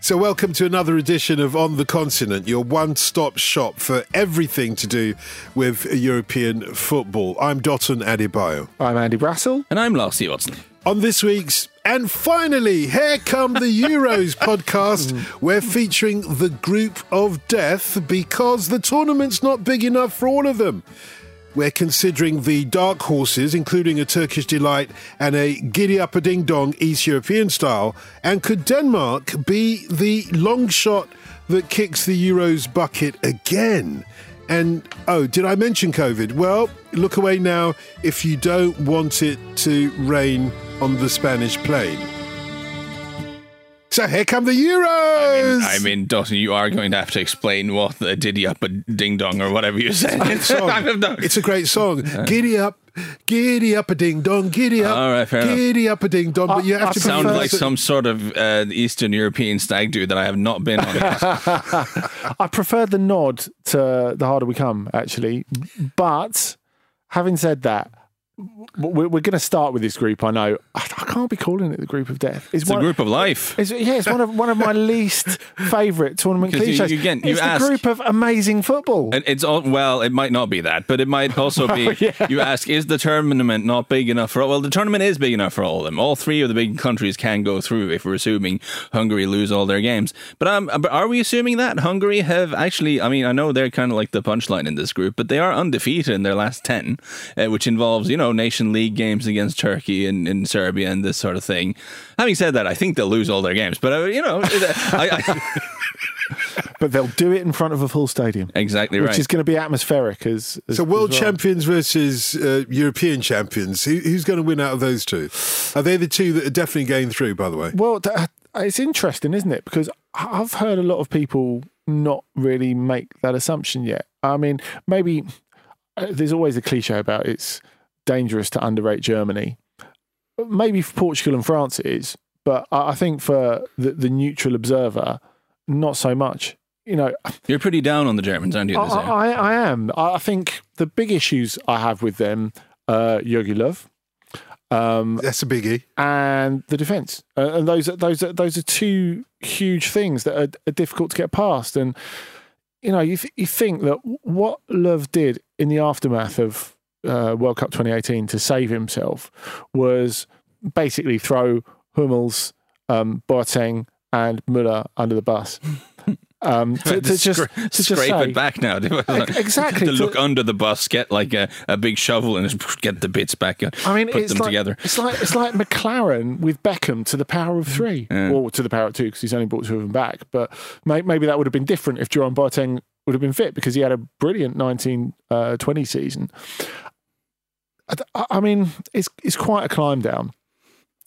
So, welcome to another edition of On the Continent, your one stop shop for everything to do with European football. I'm Dotun Adebayo. I'm Andy Brassel. And I'm Lars Sivertsen. On this week's And Finally, Here Come the Euros podcast, we're featuring the group of death because the tournament's not big enough for all of them. We're considering the dark horses, including a Turkish delight and a giddy up a ding dong East European style. And could Denmark be the long shot that kicks the Euros bucket again? And oh, did I mention COVID? Well, look away now if you don't want it to rain on the Spanish plain. So here come the Euros. I mean, Dotun, you are going to have to explain what uh, the Diddy Up a Ding Dong or whatever you said. It's, it's a great song. Uh. Giddy up, giddy up a ding dong, giddy up, All right, fair enough. giddy up a ding dong. But you have I to Sound like that- some sort of uh, Eastern European stag do that I have not been on. I prefer the nod to the harder we come, actually. But having said that, we're, we're going to start with this group. I know I, can't be calling it the group of death. It's a one, group of life. It's, yeah, it's one of one of my least favourite tournament cliches. you get- you it's ask- the group of amazing football. And It's all well. It might not be that, but it might also be. You ask, is the tournament not big enough for? Well, the tournament is big enough for all of them. All three of the big countries can go through if we're assuming Hungary lose all their games. But um, but are we assuming that Hungary have actually? I mean, I know they're kind of like the punchline in this group, but they are undefeated in their last ten, uh, which involves you know nation league games against Turkey and, and Serbia and this sort of thing. Having said that, I think they'll lose all their games. But uh, you know, I, I, but they'll do it in front of a full stadium, exactly which is going to be atmospheric. As, as So world as well. champions versus uh, European champions. Who, who's going to win out of those two? Are they the two that are definitely going through? By the way, Well, th- it's interesting, isn't it? Because I- I've heard a lot of people not really make that assumption yet. I mean, maybe uh, there's always a cliche about it's dangerous to underrate Germany. Maybe for Portugal and France it is, but I I think for the, the neutral observer, not so much. You know, You're pretty down on the Germans, aren't you? I. I, I am. I I think the big issues I have with them, uh, Jogi Löw, um, that's a biggie. and the defence. Uh, and those are, those are, those are two huge things that are, are difficult to get past. And you know, you th- you think that what Löw did in the aftermath of uh, World Cup 2018 to save himself was basically throw Hummels, um, Boateng, and Müller under the bus. Um, to, to just Scra- to just scrape say, it back now. exactly, to to- look under the bus, get like a, a big shovel and just get the bits back. uh, I mean, put it's them like, together. It's like it's like McClaren with Beckham to the power of three, or to the power of two because he's only brought two of them back. But may, maybe that would have been different if Jerome Boateng would have been fit because he had a brilliant 1920 season. I, I mean, it's it's quite a climb down.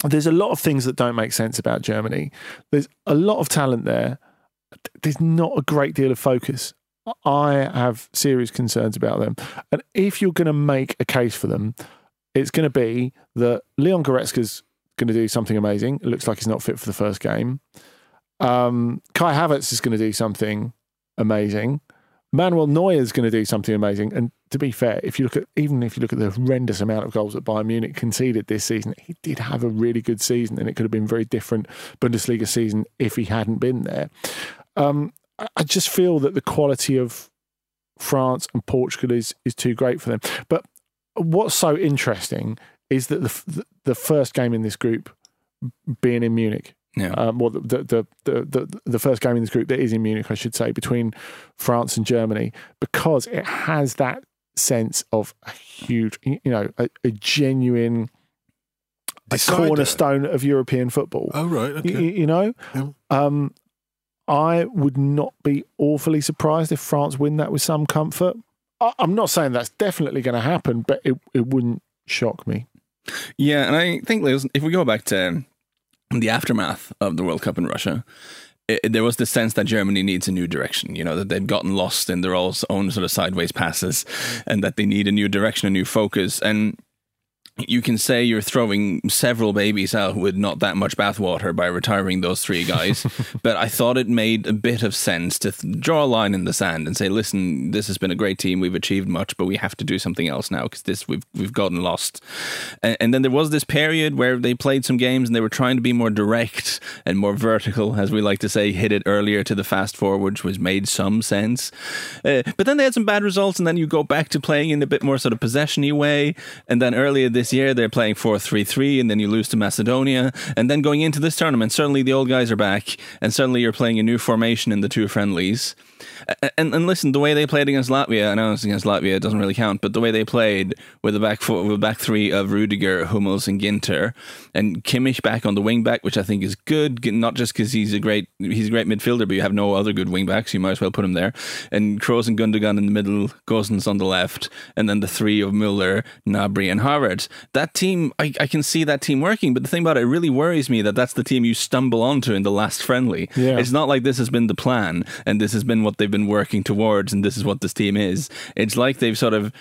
There's a lot of things that don't make sense about Germany. There's a lot of talent there. There's not a great deal of focus. I have serious concerns about them. And if you're going to make a case for them, it's going to be that Leon Goretzka's going to do something amazing. It looks like he's not fit for the first game. Um, Kai Havertz is going to do something amazing. Manuel Neuer is going to do something amazing. And to be fair, if you look at even if you look at the horrendous amount of goals that Bayern Munich conceded this season, he did have a really good season, and it could have been very different Bundesliga season if he hadn't been there. Um, I- just feel that the quality of France and Portugal is is too great for them. But what's so interesting is that the, the first game in this group being in Munich. Yeah. Um, well, the, the the the the first game in this group that is in Munich, I should say, between France and Germany, because it has that sense of a huge, you know, a, a genuine a cornerstone of European football. Oh right, okay. y- you know, Yeah. um, I would not be awfully surprised if France win that with some comfort. I- I'm not saying that's definitely going to happen, but it, it wouldn't shock me. Yeah, and I think if we go back to the aftermath of the World Cup in Russia, it, there was the sense that Germany needs a new direction. You know that they'd gotten lost in their own sort of sideways passes, and that they need a new direction, a new focus. And you can say you're throwing several babies out with not that much bathwater by retiring those three guys. but I thought it made a bit of sense to th- draw a line in the sand and say, listen, this has been a great team. We've achieved much, but we have to do something else now because this we've we've gotten lost. And, and, then there was this period where they played some games and they were trying to be more direct and more vertical, as we like to say, hit it earlier to the fast forward, which made some sense. Uh, but then they had some bad results, and then you go back to playing in a bit more sort of possessiony way. And then earlier this year they're playing 4-3-3 and then you lose to Macedonia and then going into this tournament certainly the old guys are back and suddenly you're playing a new formation in the two friendlies and, and listen, the way they played against Latvia, I know it's against Latvia, it doesn't really count, but the way they played with the back four, with the back three of Rudiger, Hummels, and Ginter, and Kimmich back on the wing back, which I think is good, not just because he's a great he's a great midfielder, but you have no other good wing backs, you might as well put him there. And Kroos and Gundogan in the middle, Gosens on the left, and then the three of Müller, Gnabry, and Havertz. That team, I, I can see that team working, but the thing about it, it really worries me that that's the team you stumble onto in the last friendly. Yeah. It's not like this has been the plan, and this has been what they've been working towards, and this is what this team is. It's like they've sort of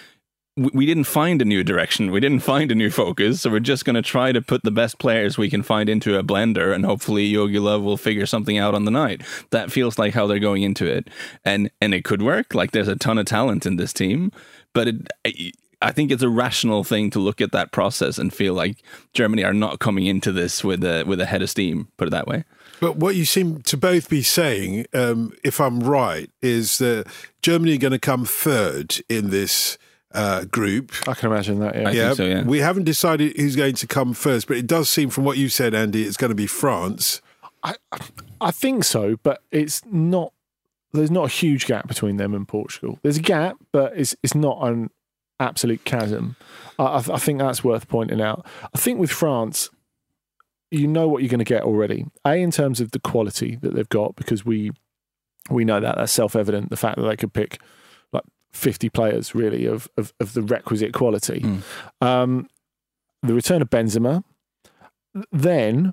we didn't find a new direction. We didn't find a new focus. So we're just going to try to put the best players we can find into a blender, and hopefully Jogi Löw will figure something out on the night. That feels like how they're going into it, and and it could work. Like there's a ton of talent in this team, but it, I think it's a rational thing to look at that process and feel like Germany are not coming into this with a with a head of steam. Put it that way. But what you seem to both be saying, um, if I'm right, is that Germany are going to come third in this uh, group. I can imagine that. Yeah. Yeah. So, yeah. We haven't decided who's going to come first, but it does seem, from what you said, Andy, it's going to be France. I, I think so, but it's not. There's not a huge gap between them and Portugal. There's a gap, but it's it's not an absolute chasm. I, I think that's worth pointing out. I think with France, you know what you're going to get already. A in terms of the quality that they've got, because we we know that that's self evident. The fact that they could pick like 50 players really of of, of the requisite quality. Mm. Um, the return of Benzema, then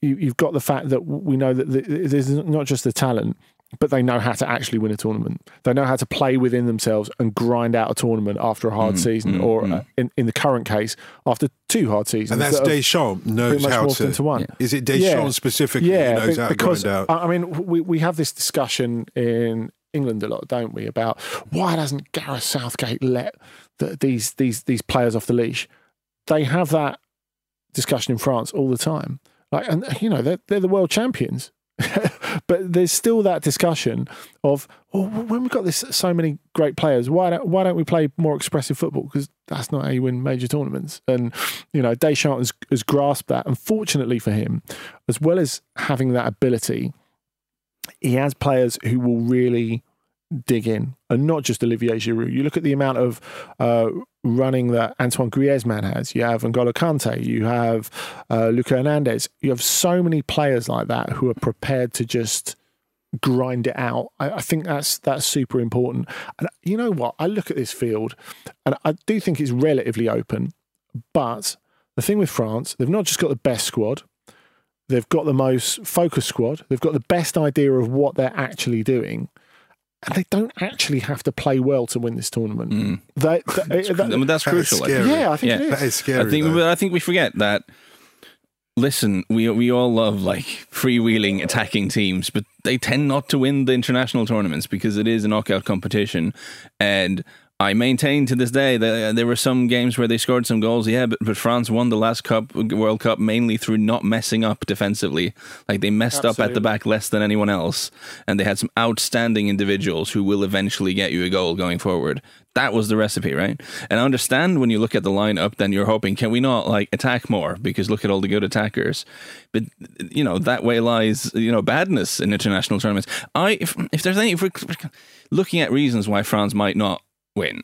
you, have got the fact that we know that there's not just the talent, but they know how to actually win a tournament. They know how to play within themselves and grind out a tournament after a hard mm, season, mm, or mm. Uh, in, in the current case, after two hard seasons. And that's Deschamps knows how to. to one. Yeah. Is it Deschamps yeah. specifically yeah, knows how because, to grind out? I mean, we, we have this discussion in England a lot, don't we, about why doesn't Gareth Southgate let the, these these these players off the leash? They have that discussion in France all the time. Like, and you know, they're, they're the world champions. but there's still that discussion of well, when we've got this so many great players, why don't why don't we play more expressive football? Because that's not how you win major tournaments. And you know, Deschamps has, has grasped that. Unfortunately for him, as well as having that ability, he has players who will really dig in, and not just Olivier Giroud. You look at the amount of uh, running that Antoine Griezmann has. You have N'Golo Kante. You have uh, Luca Hernandez. You have so many players like that who are prepared to just grind it out. I, I, think that's that's super important. And you know what? I look at this field, and I do think it's relatively open. But the thing with France, they've not just got the best squad. They've got the most focused squad. They've got the best idea of what they're actually doing and they don't actually have to play well to win this tournament. Mm. They, they, that, I mean, that's that crucial. Yeah, I think yeah. it is. That is scary. I think, I think we forget that. Listen, we we all love like freewheeling attacking teams, but they tend not to win the international tournaments because it is a knockout competition, and I maintain to this day that uh, there were some games where they scored some goals, yeah, but, but France won the last cup World Cup mainly through not messing up defensively. Like they messed Absolutely. up at the back less than anyone else, and they had some outstanding individuals who will eventually get you a goal going forward. That was the recipe, right? And I understand when you look at the lineup, then you're hoping, can we not like attack more? Because look at all the good attackers. But you know that way lies you know badness in international tournaments. I if, if there's any if we're looking at reasons why France might not win.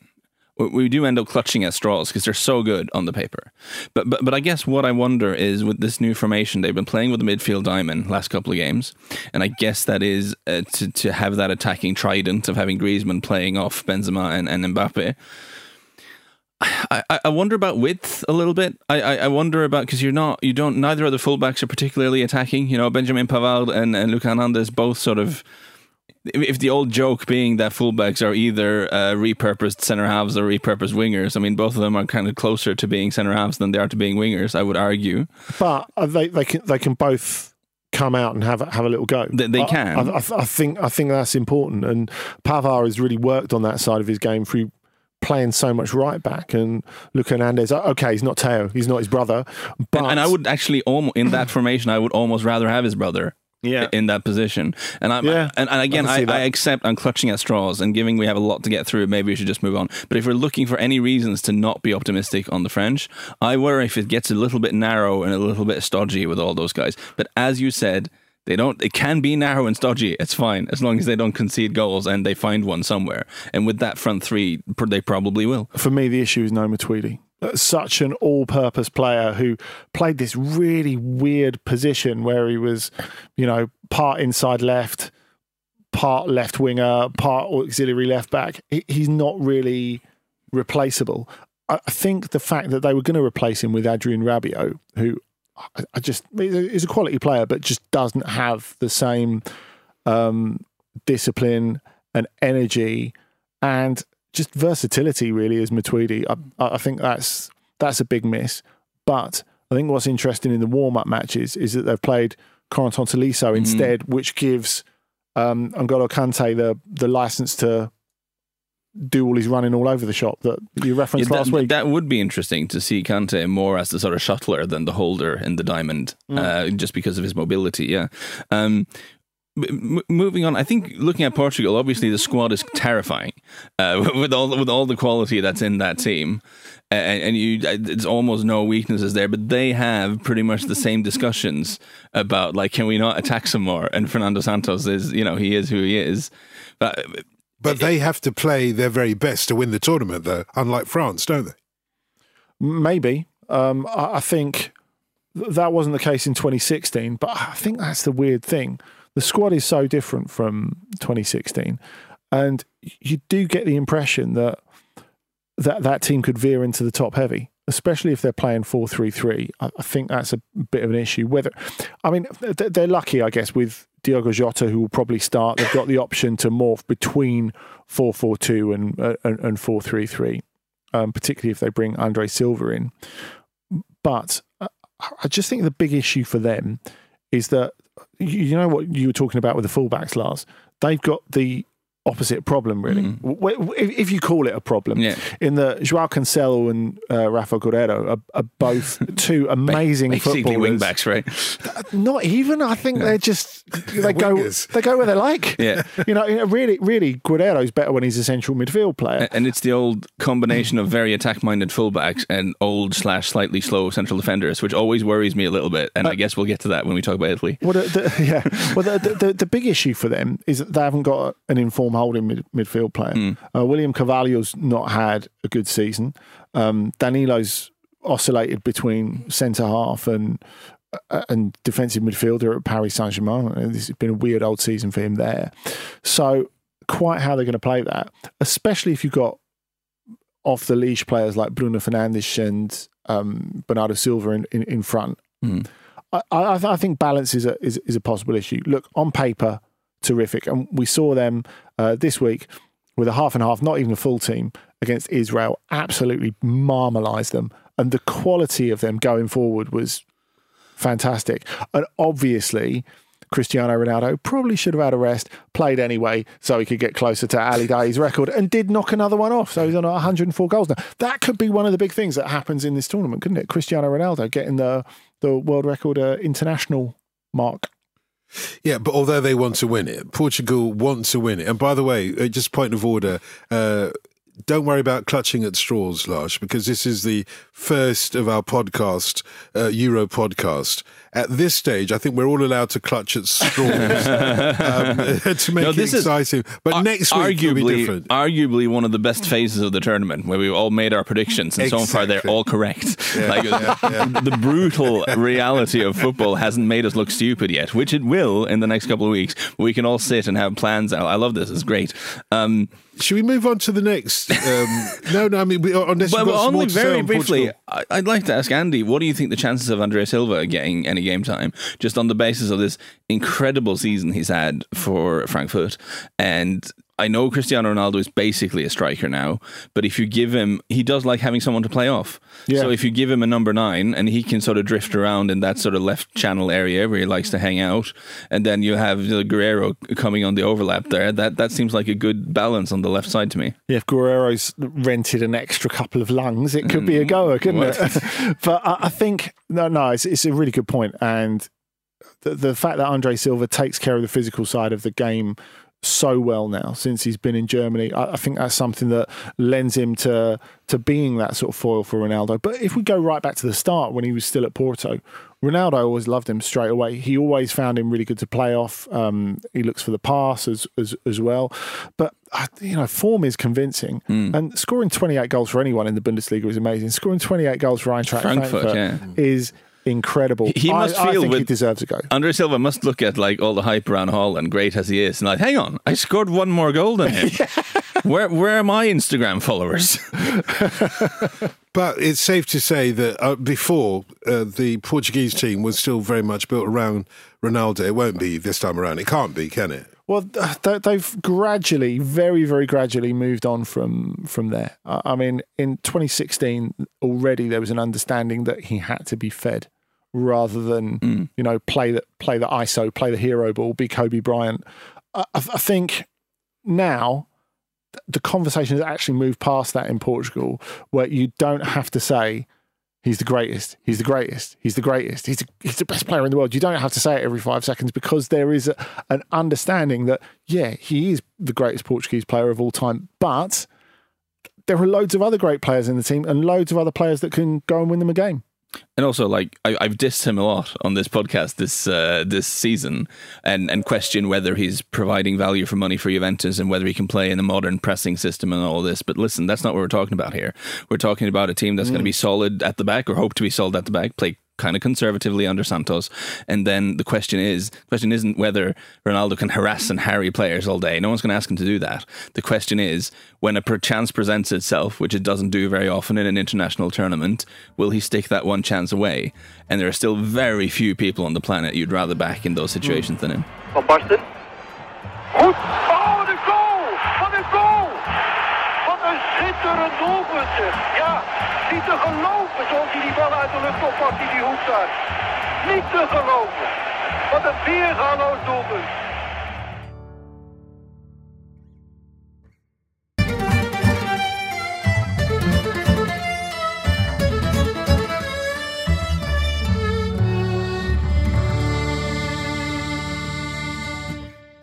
We do end up clutching at straws because they're so good on the paper. But, but but I guess what I wonder is with this new formation, they've been playing with the midfield diamond last couple of games, and I guess that is uh, to to have that attacking trident of having Griezmann playing off Benzema and, and Mbappe. I, I wonder about width a little bit. I, I, I wonder about because you're not you don't neither of the fullbacks are particularly attacking. You know Benjamin Pavard and, and Luca Hernandez both sort of if the old joke being that fullbacks are either uh, repurposed centre halves or repurposed wingers, I mean, both of them are kind of closer to being centre halves than they are to being wingers. I would argue, but uh, they they can they can both come out and have have a little go. They, they can. I, I, I, think I think that's important, and Pavard has really worked on that side of his game through playing so much right back. And Luke Hernandez, okay, he's not Theo, he's not his brother, but and, and I would actually almost in that formation, I would almost rather have his brother yeah. in that position. And I'm yeah, and, and again I, I, accept I'm clutching at straws and giving we have a lot to get through, maybe we should just move on. But if we're looking for any reasons to not be optimistic on the French, I worry if it gets a little bit narrow and a little bit stodgy with all those guys. But as you said, they don't. It can be narrow and stodgy. It's fine as long as they don't concede goals and they find one somewhere. And with that front three, they probably will. For me, the issue is no Matuidi such an all-purpose player who played this really weird position where he was, you know, part inside left, part left winger, part auxiliary left back. He's not really replaceable. I think the fact that they were going to replace him with Adrien Rabiot, who I just is a quality player, but just doesn't have the same um, discipline and energy and just versatility really is Matuidi. I, I think that's that's a big miss. But I think what's interesting in the warm up matches is that they've played Corentin Tolisso mm-hmm. instead, mm. which gives um, N'Golo Kante the the license to do all his running all over the shop that you referenced yeah, that, last week. That would be interesting to see Kante more as the sort of shuttler than the holder in the diamond, mm. uh, just because of his mobility. Yeah. Um, M- moving on, I think looking at Portugal, obviously the squad is terrifying uh, with all with all the quality that's in that team, and, and you it's almost no weaknesses there. But they have pretty much the same discussions about like, can we not attack some more? And Fernando Santos is, you know, he is who he is, but but they have to play their very best to win the tournament, though. Unlike France, don't they? Maybe. Um, I, I think that wasn't the case in 2016, but I think that's the weird thing the squad is so different from 2016, and you do get the impression that that that team could veer into the top heavy, especially if they're playing four three three. I, I think that's a bit of an issue. Whether, I mean, they're lucky, I guess, with Diogo Jota, who will probably start. They've got the option to morph between four four two and and, and four three three, um, particularly if they bring Andre Silva in. But uh, I just think the big issue for them is that you know what you were talking about with the fullbacks, Lars. They've got the opposite problem, really. Mm. If you call it a problem, yeah. in the Joao Cancelo and uh, Rafa Guerreiro are, are both two amazing Basically footballers. wingbacks, right? Not even. I think they're just they go they go where they like. Yeah, you know, really, really, Guerreiro's better when he's a central midfield player. And it's the old combination of very attack-minded fullbacks and old slash slightly slow central defenders, which always worries me a little bit. And uh, I guess we'll get to that when we talk about Italy. Well, the, the, yeah. Well, the, the, the big issue for them is that they haven't got an informed holding mid, midfield player. Mm. Uh, William Carvalho's not had a good season. Um, Danilo's oscillated between centre half and uh, and defensive midfielder at Paris Saint Germain. This has been a weird old season for him there. So, quite how they're going to play that, especially if you've got off the leash players like Bruno Fernandes and um, Bernardo Silva in, in, in front. Mm. I, I, I, think balance is a is, is a possible issue. Look on paper, terrific. And we saw them uh, this week with a half and half, not even a full team against Israel, absolutely marmalise them. And the quality of them going forward was fantastic. And obviously, Cristiano Ronaldo probably should have had a rest, played anyway, so he could get closer to Ali Daei's record, and did knock another one off. So he's on 104 goals now. That could be one of the big things that happens in this tournament, couldn't it? Cristiano Ronaldo getting the the world record uh, international mark. Yeah, but although they want to win it, Portugal want to win it. And by the way, uh, just point of order, uh, don't worry about clutching at straws, Lars, because this is the first of our podcast, uh, Euro podcast. At this stage, I think we're all allowed to clutch at straws um, to make no, it exciting. but ar- next week arguably, will be different. Arguably one of the best phases of the tournament, where we all made our predictions, and exactly. so far they're all correct. Yeah, like yeah, yeah. the brutal reality of football hasn't made us look stupid yet, which it will in the next couple of weeks. We can all sit and have plans. I love this; it's great. Um, Should we move on to the next? Um, no, no. I mean, we, unless Well, you've got some only more to say very on briefly. I- I'd like to ask Andy, what do you think the chances of Andre Silva getting any game time, just on the basis of this incredible season he's had for Frankfurt? And I know Cristiano Ronaldo is basically a striker now, but if you give him, he does like having someone to play off. Yeah. So if you give him a number nine and he can sort of drift around in that sort of left channel area where he likes to hang out, and then you have the Guerreiro coming on the overlap there, that, that seems like a good balance on the left side to me. Yeah, if Guerreiro's rented an extra couple of lungs, it could be a goer, mm-hmm. couldn't What? it? but I, I think no, no, it's, it's a really good point, and the, the fact that Andre Silva takes care of the physical side of the game so well now since he's been in Germany, I, I think that's something that lends him to to being that sort of foil for Ronaldo. But if we go right back to the start when he was still at Porto, Ronaldo always loved him straight away. He always found him really good to play off. Um, he looks for the pass as as, as well. But uh, you know, form is convincing, and scoring 28 goals for anyone in the Bundesliga is amazing. Scoring 28 goals for Eintracht Frankfurt, Frankfurt, yeah. is incredible. He must I, feel think he deserves a go. Andre Silva must look at like all the hype around Haaland, great as he is, and like, hang on, I scored one more goal than him. Where where are my Instagram followers? But it's safe to say that uh, before uh, the Portuguese team was still very much built around Ronaldo. It won't be this time around. It can't be, can it? Well, th- th- they've gradually, very, very gradually moved on from from there. I I mean, in 2016, already there was an understanding that he had to be fed rather than mm. you know play that play the ISO, play the hero ball, be Kobe Bryant. I, I I think now the conversation has actually moved past that in Portugal, where you don't have to say he's the greatest, he's the greatest, he's the greatest, he's the, he's the best player in the world. You don't have to say it every five seconds because there is a, an understanding that, yeah, he is the greatest Portuguese player of all time, but there are loads of other great players in the team and loads of other players that can go and win them a game. And also, like I, I've dissed him a lot on this podcast this uh, this season, and and question whether he's providing value for money for Juventus and whether he can play in a modern pressing system and all this. But listen, that's not what we're talking about here. We're talking about a team that's going to be solid at the back, or hope to be solid at the back, play kind of conservatively under Santos. And then the question is, the question isn't whether Ronaldo can harass and harry players all day. No one's going to ask him to do that. The question is, when a per chance presents itself, which it doesn't do very often in an international tournament, will he stick that one chance away? And there are still very few people on the planet you'd rather back in those situations than him. Van Basten. Goed. Oh, wat een goal! Wat een goal! Wat een schitterend doelpunt. zeg. Ja, niet te geloven die bal uit de lucht die hoek. Niet te geloven. Wat een doelpunt.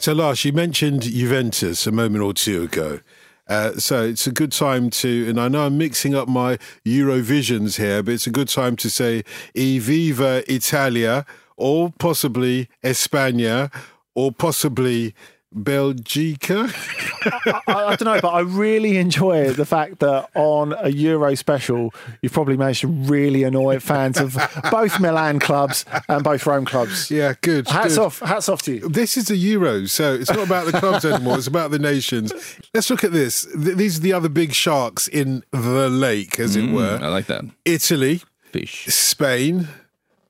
So, Lars, you mentioned Juventus a moment or two ago. Uh, so it's a good time to, and I know I'm mixing up my Eurovisions here, but it's a good time to say "E viva Italia" or possibly España or possibly Belgica. I, I don't know, but I really enjoy the fact that on a Euro special, you've probably managed to really annoy fans of both Milan clubs and both Rome clubs. yeah, good. Hats good. off, hats off to you. This is the Euros, so it's not about the clubs anymore. It's about the nations. Let's look at this. Th- These are the other big sharks in the lake, as it mm, were. I like that. Italy, Fish. Spain,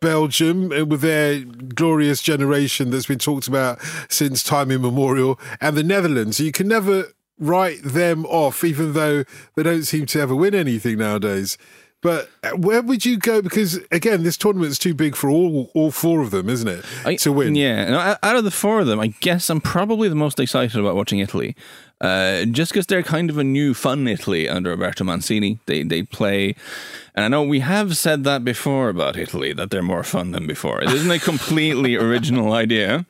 Belgium, uh, with their glorious generation that's been talked about since time immemorial, and the Netherlands. You can never write them off, even though they don't seem to ever win anything nowadays. But uh, where would you go? Because again, this tournament's too big for all all four of them, isn't it? I- to win. Yeah, and out of the four of them, I guess I'm probably the most excited about watching Italy. Uh, just because they're kind of a new, fun Italy under Roberto Mancini. They they play, and I know we have said that before about Italy that they're more fun than before. It isn't a completely original idea,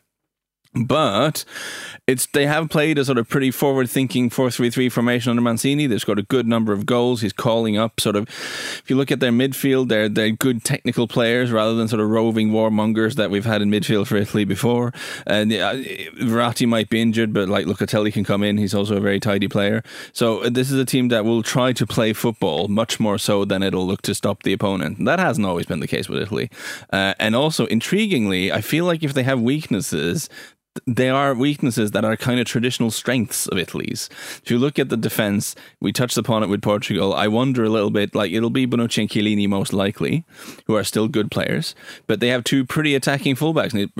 but it's they have played a sort of pretty forward-thinking 4-3-3 formation under Mancini. They've scored a good number of goals. He's calling up sort of. If you look at their midfield, they're they're good technical players rather than sort of roving warmongers that we've had in midfield for Italy before. And uh, Verratti might be injured, but like Locatelli can come in. He's also a very tidy player. So uh, this is a team that will try to play football much more so than it'll look to stop the opponent. That hasn't always been the case with Italy. Uh, and also, intriguingly, I feel like if they have weaknesses they are weaknesses that are kind of traditional strengths of Italy's. If you look at the defense, we touched upon it with Portugal. I wonder a little bit, like it'll be Bonucci and Chiellini most likely, who are still good players, but they have two pretty attacking fullbacks,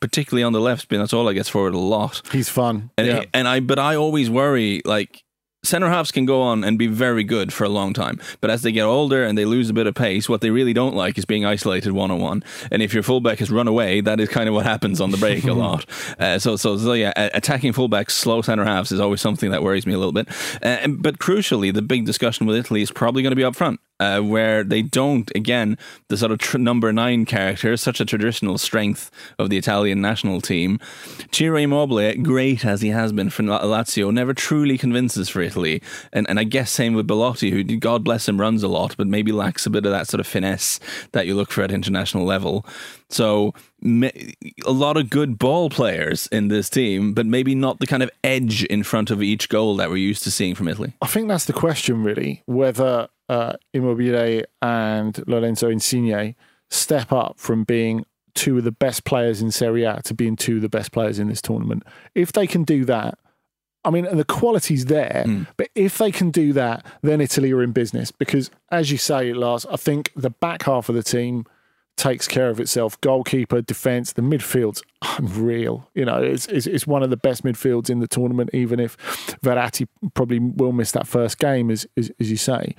particularly on the left. Spinazzola gets forward a lot. He's fun, and, yeah. and I, but I always worry, like center halves can go on and be very good for a long time, but as they get older and they lose a bit of pace, what they really don't like is being isolated one on one. And if your fullback has run away, that is kind of what happens on the break a lot. Uh, so, so, so, yeah, attacking fullbacks, slow center halves is always something that worries me a little bit. Uh, but crucially, the big discussion with Italy is probably going to be up front uh, where they don't, again, the sort of tr- number nine character, such a traditional strength of the Italian national team. Ciro Immobile, great as he has been for Lazio, never truly convinces for Italy. And, and I guess same with Belotti, who, God bless him, runs a lot, but maybe lacks a bit of that sort of finesse that you look for at international level. So a lot of good ball players in this team, but maybe not the kind of edge in front of each goal that we're used to seeing from Italy. I think that's the question, really, whether uh, Immobile and Lorenzo Insigne step up from being two of the best players in Serie A to being two of the best players in this tournament. If they can do that, I mean, and the quality's there, mm. but if they can do that, then Italy are in business. Because, as you say, Lars, I think the back half of the team takes care of itself. Goalkeeper, defence, the midfield's unreal. You know, it's, it's, it's one of the best midfields in the tournament, even if Verratti probably will miss that first game, as, as, as you say.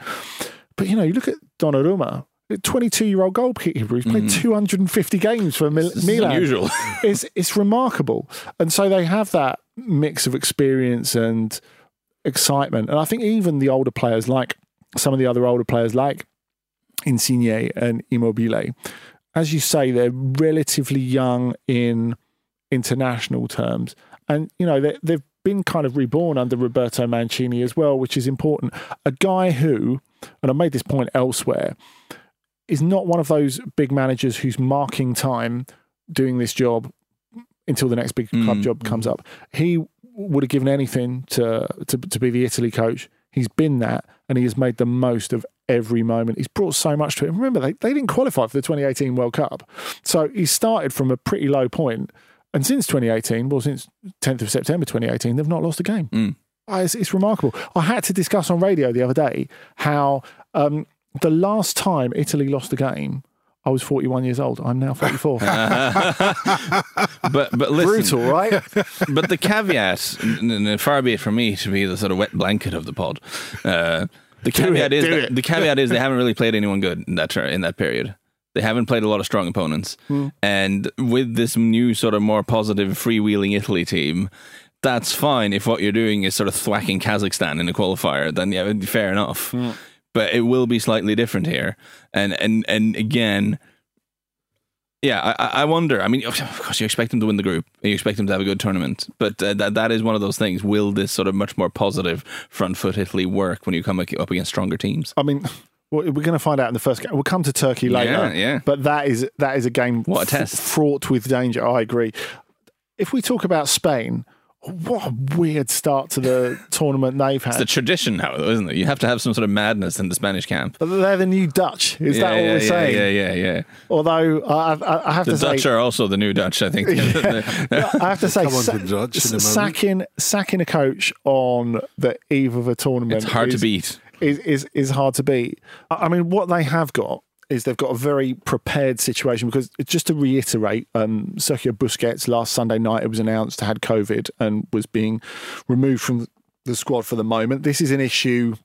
But, you know, you look at Donnarumma, 22 year old goalkeeper who's played mm. 250 games for Mil- Milan. Unusual. it's, it's remarkable. And so they have that mix of experience and excitement. And I think even the older players, like some of the other older players, like Insigne and Immobile, as you say, they're relatively young in international terms. And, you know, they, they've been kind of reborn under Roberto Mancini as well, which is important. A guy who, and I made this point elsewhere, is not one of those big managers who's marking time doing this job until the next big club mm, job comes mm. up. He would have given anything to, to to be the Italy coach. He's been that, and he has made the most of every moment. He's brought so much to it. And remember, they, they didn't qualify for the 2018 World Cup. So he started from a pretty low point. And since 2018, well, since 10th of September 2018, they've not lost a game. Mm. It's, it's, remarkable. I had to discuss on radio the other day how um, the last time Italy lost a game, I was 41 years old. I'm now 44. but but listen, brutal, right? but the caveat, and far be it from me to be the sort of wet blanket of the pod. Uh, the caveat is that, the caveat is they haven't really played anyone good in that in that period. They haven't played a lot of strong opponents, mm. and with this new sort of more positive freewheeling Italy team, that's fine if what you're doing is sort of thwacking Kazakhstan in a qualifier. Then yeah, fair enough. Mm. But it will be slightly different here, and and and again yeah, I, I wonder. I mean, of course, you expect them to win the group. You expect them to have a good tournament, but uh, that that is one of those things. Will this sort of much more positive front foot Italy work when you come up against stronger teams? I mean, we're going to find out in the first game. We'll come to Turkey later. Yeah, yeah. But that is that is a game what a test. F- fraught with danger. I agree. If we talk about Spain, what a weird start to the tournament they've had. It's the tradition now, though, isn't it? You have to have some sort of madness in the Spanish camp. But they're the new Dutch. Is yeah, that what yeah, we're yeah, saying? Yeah, yeah, yeah. Although I, I, I have the to say, the Dutch are also the new Dutch. I think. I have to say, sa- sacking sacking a coach on the eve of a tournament. It's hard is, to beat. Is, is is hard to beat. I mean, what they have got is they've got a very prepared situation because just to reiterate, um, Sergio Busquets last Sunday night it was announced had COVID and was being removed from the squad for the moment. This is an issue,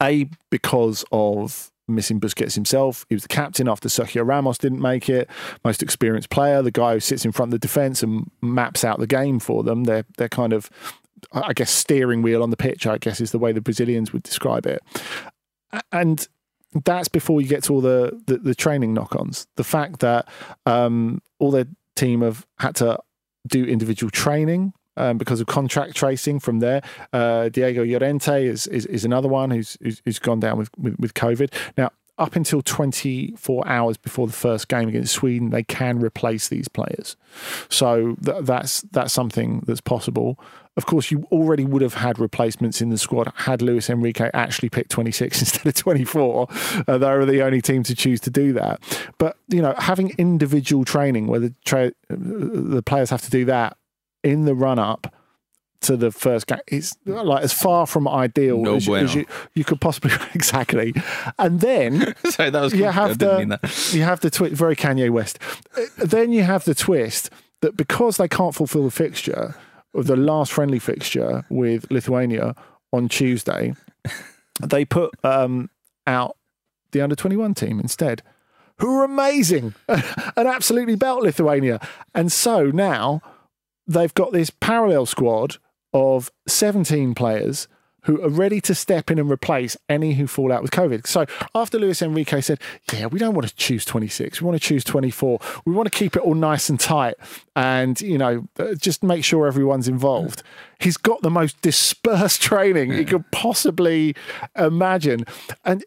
a because of missing Busquets himself. He was the captain after Sergio Ramos didn't make it. Most experienced player, the guy who sits in front of the defence and maps out the game for them. They're they're kind of, I guess, steering wheel on the pitch. I guess is the way the Brazilians would describe it. And that's before you get to all the the, the training knock-ons. The fact that um, all their team have had to do individual training um, because of contact tracing from there. Uh, Diego Llorente is, is, is another one who's, who's, who's gone down with, with, with COVID. Now, up until 24 hours before the first game against Sweden, they can replace these players. So th- that's that's something that's possible. Of course, you already would have had replacements in the squad had Luis Enrique actually picked 26 instead of 24. Uh, they were the only team to choose to do that. But you know, having individual training where the tra- the players have to do that in the run up to the first game is like as far from ideal No as, you- as you, you could possibly exactly. And then Sorry, that was you have the that. you have the twist very Kanye West. Uh, Then you have the twist that because they can't fulfil the fixture of the last friendly fixture with Lithuania on Tuesday, they put um, out the under twenty one team instead, who are amazing and absolutely belt Lithuania. And so now they've got this parallel squad of 17 players who are ready to step in and replace any who fall out with COVID. So after Luis Enrique said, Yeah, we don't want to choose 26, we want to choose 24, we want to keep it all nice and tight and, you know, uh, just make sure everyone's involved. He's got the most dispersed training he could possibly imagine. And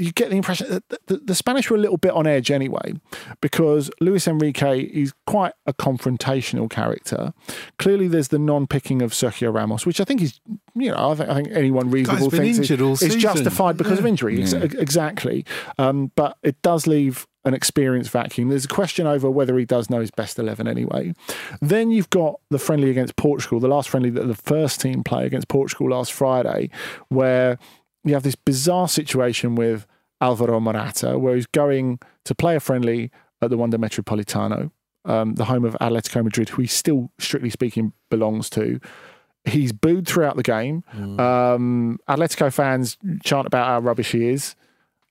you get the impression that the, the, Spanish were a little bit on edge anyway, because Luis Enrique is quite a confrontational character. Clearly, there's the non-picking of Sergio Ramos, which I think is, you know, I think, I think anyone reasonable thinks is, is justified because of Yeah. injury. Ex- Exactly, um, but it does leave an experience vacuum. There's a question over whether he does know his best eleven anyway. Then you've got the friendly against Portugal, the last friendly that the first team play against Portugal last Friday, where you have this bizarre situation with Alvaro Morata, where he's going to play a friendly at the Wanda Metropolitano, um, the home of Atletico Madrid, who he still, strictly speaking, belongs to. He's booed throughout the game. Um, Atletico fans chant about how rubbish he is.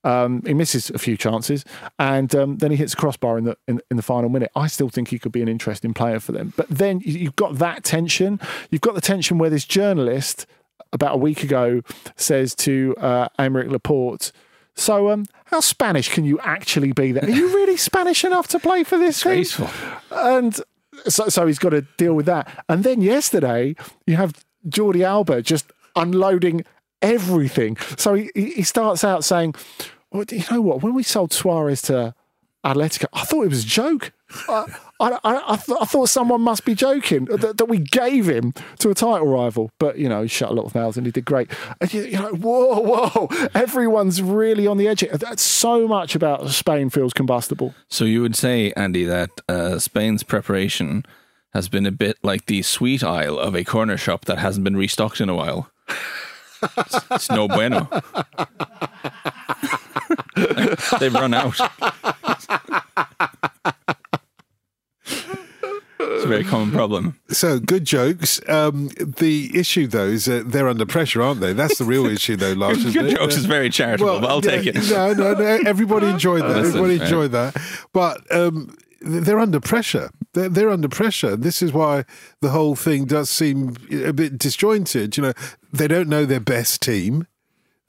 Um, he misses a few chances, and um, then he hits a crossbar in the in, in the final minute. I still think he could be an interesting player for them. But then you- you've got that tension. You've got the tension where this journalist about a week ago says to uh, Aymeric Laporte, "So, um, how Spanish can you actually be? There? Are you really Spanish enough to play for this team?" And so, so he's got to deal with that. And then yesterday, you have Jordi Alba just unloading everything. So he, he he starts out saying, well, you know what? When we sold Suarez to Atletico, I thought it was a joke. I, I, I, th- I thought someone must be joking that, that we gave him to a title rival. But, you know, he shut a lot of mouths and he did great. And you, you're like, whoa, whoa. Everyone's really on the edge. That's so much about Spain feels combustible. So you would say, Andy, that uh, Spain's preparation has been a bit like the sweet aisle of a corner shop that hasn't been restocked in a while. It's, it's no bueno. They've run out. It's a very common problem. So good jokes. Um, the issue though is that they're under pressure, aren't they? That's the real issue though, Lars. Good it? jokes is very charitable, but I'll yeah, take it. No, no, no. Everybody enjoyed that. Everybody enjoyed that. But um, they're under pressure. They're, they're under pressure. This is why the whole thing does seem a bit disjointed. You know, they don't know their best team.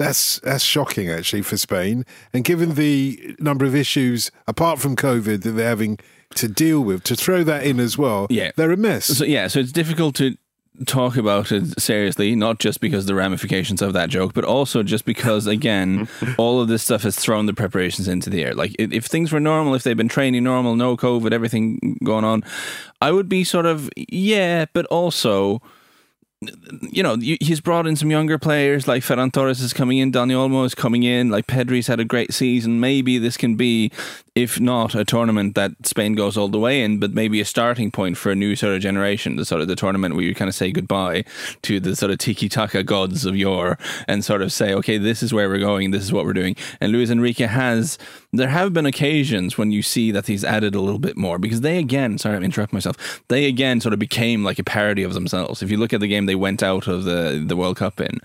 That's that's shocking actually for Spain. And given the number of issues apart from COVID that they're having to deal with, to throw that in as well, Yeah. they're a mess. So yeah, so it's difficult to talk about it seriously, not just because of the ramifications of that joke, but also just because again, all of this stuff has thrown the preparations into the air. Like if things were normal, if they'd been training normal, no COVID, everything going on, I would be sort of yeah, but also you know, he's brought in some younger players like Ferran Torres is coming in, Dani Olmo is coming in, like Pedri's had a great season. Maybe this can be, if not a tournament that Spain goes all the way in, but maybe a starting point for a new sort of generation, the sort of the tournament where you kind of say goodbye to the sort of tiki taka gods of yore and sort of say, okay, this is where we're going, this is what we're doing. And Luis Enrique has, there have been occasions when you see that he's added a little bit more because they again, sorry, I'm interrupting myself, they again sort of became like a parody of themselves. If you look at the game they went out of the, the World Cup in,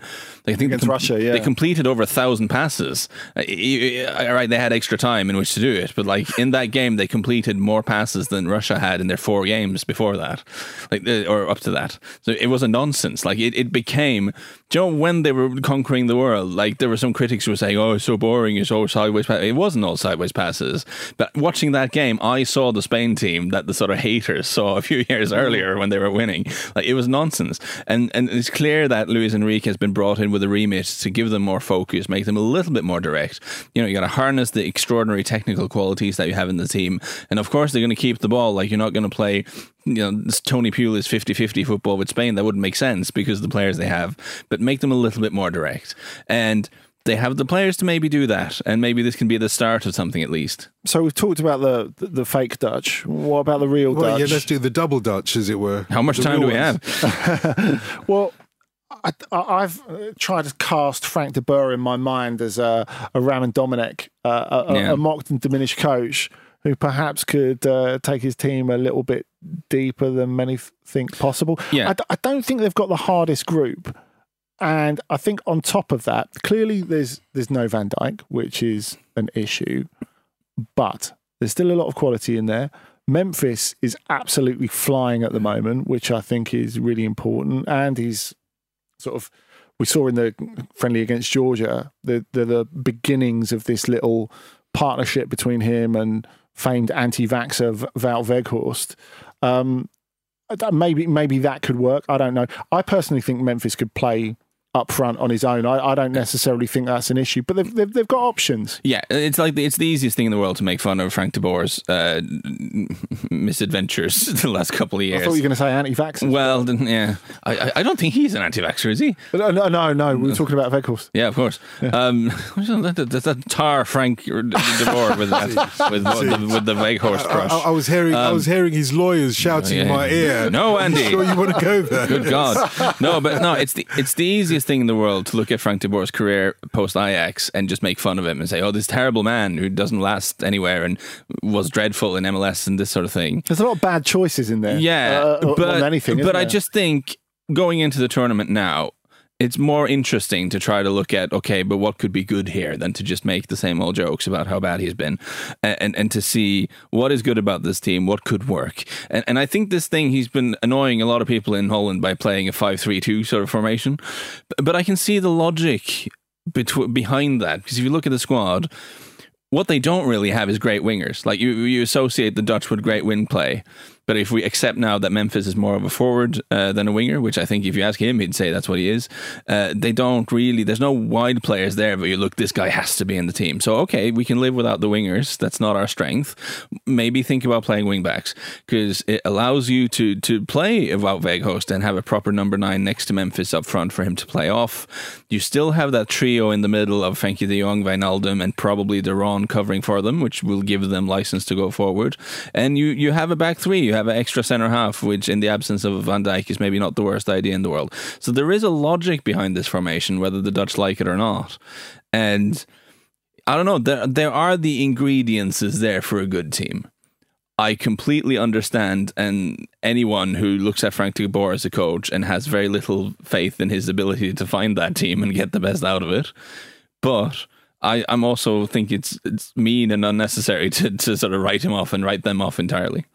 like, I think Against they Russia, yeah. they completed over a thousand passes. Uh, All right, they had extra time in which to do it, but like in that game, they completed more passes than Russia had in their four games before that, like uh, or up to that. So it was a nonsense. Like it, it became you know, when they were conquering the world, like there were some critics who were saying, "Oh, it's so boring. It's all sideways." Pass. It wasn't all sideways passes. But watching that game, I saw the Spain team that the sort of haters saw a few years mm-hmm. earlier when they were winning. Like it was nonsense. And and it's clear that Luis Enrique has been brought in with a remit to give them more focus, make them a little bit more direct. You know, you got to harness the extraordinary technical qualities that you have in the team, and of course they're going to keep the ball. Like you're not going to play you know, Tony Pulis 50-50 football with Spain, that wouldn't make sense because of the players they have. But make them a little bit more direct. And they have the players to maybe do that, and maybe this can be the start of something at least. So we've talked about the the fake Dutch. What about the real Well, Dutch? yeah, let's do the double Dutch, as it were. How much The time do we ones. have? Well, I, I- I've uh, tried to cast Frank de Boer in my mind as a, a Raymond Domenech, uh, a, a- Yeah. a mocked and diminished coach who perhaps could uh, take his team a little bit deeper than many think possible. Yeah. I, d- I don't think they've got the hardest group. And I think on top of that, clearly there's there's no Van Dijk, which is an issue, but there's still a lot of quality in there. Memphis is absolutely flying at the moment, which I think is really important. And he's sort of we saw in the friendly against Georgia the the, the beginnings of this little partnership between him and famed anti-vaxxer Wout Weghorst. Um, maybe maybe that could work. I don't know. I personally think Memphis could play up front on his own. I, I don't necessarily think that's an issue, but they've, they've, they've got options. Yeah, it's like the, it's the easiest thing in the world to make fun of Frank de Boer's uh, misadventures the last couple of I years. thought you were going to say anti-vaxxers. well, then, yeah, I, I- I don't think he's an anti-vaxxer, is he? no, no, no, no. We were talking about Weghorst. Yeah, of course. Um, that, that, that tar Frank de Boer with that with, the, with the Weghorst I, crush. I- I was hearing, I was hearing his lawyers shouting in Um, yeah. my ear. No, Andy. Sure, you want to go there? Good God, no! But no, it's the it's the easiest thing in the world to look at Frank de Boer's career post Ajax and just make fun of him and say, "Oh, this terrible man who doesn't last anywhere and was dreadful in MLS and this sort of thing." There's a lot of bad choices in there. Yeah, uh, but on anything. but I just think going into the tournament now, it's more interesting to try to look at okay, but what could be good here than to just make the same old jokes about how bad he's been, and and, and to see what is good about this team, what could work, and and I think this thing he's been annoying a lot of people in Holland by playing a five-three-two sort of formation, but, but I can see the logic betw- behind that because if you look at the squad. What they don't really have is great wingers. Like you, you associate the Dutch with great wing play, but if we accept now that Memphis is more of a forward uh, than a winger, which I think if you ask him, he'd say that's what he is. Uh, they don't really. There's no wide players there, but you look, this guy has to be in the team. So okay, we can live without the wingers. That's not our strength. Maybe think about playing wing backs because it allows you to to play about Weghorst and have a proper number nine next to Memphis up front for him to play off. You still have that trio in the middle of Frenkie De Jong, Wijnaldum, and probably De Roon covering for them, which will give them license to go forward. And you you have a back three. You have an extra centre half, which in the absence of Van Dijk is maybe not the worst idea in the world. So there is a logic behind this formation, whether the Dutch like it or not. And I don't know. There there are the ingredients is there for a good team. I completely understand, and anyone who looks at Frank de Boer as a coach and has very little faith in his ability to find that team and get the best out of it. But I, I'm also think it's it's mean and unnecessary to, to sort of write him off and write them off entirely.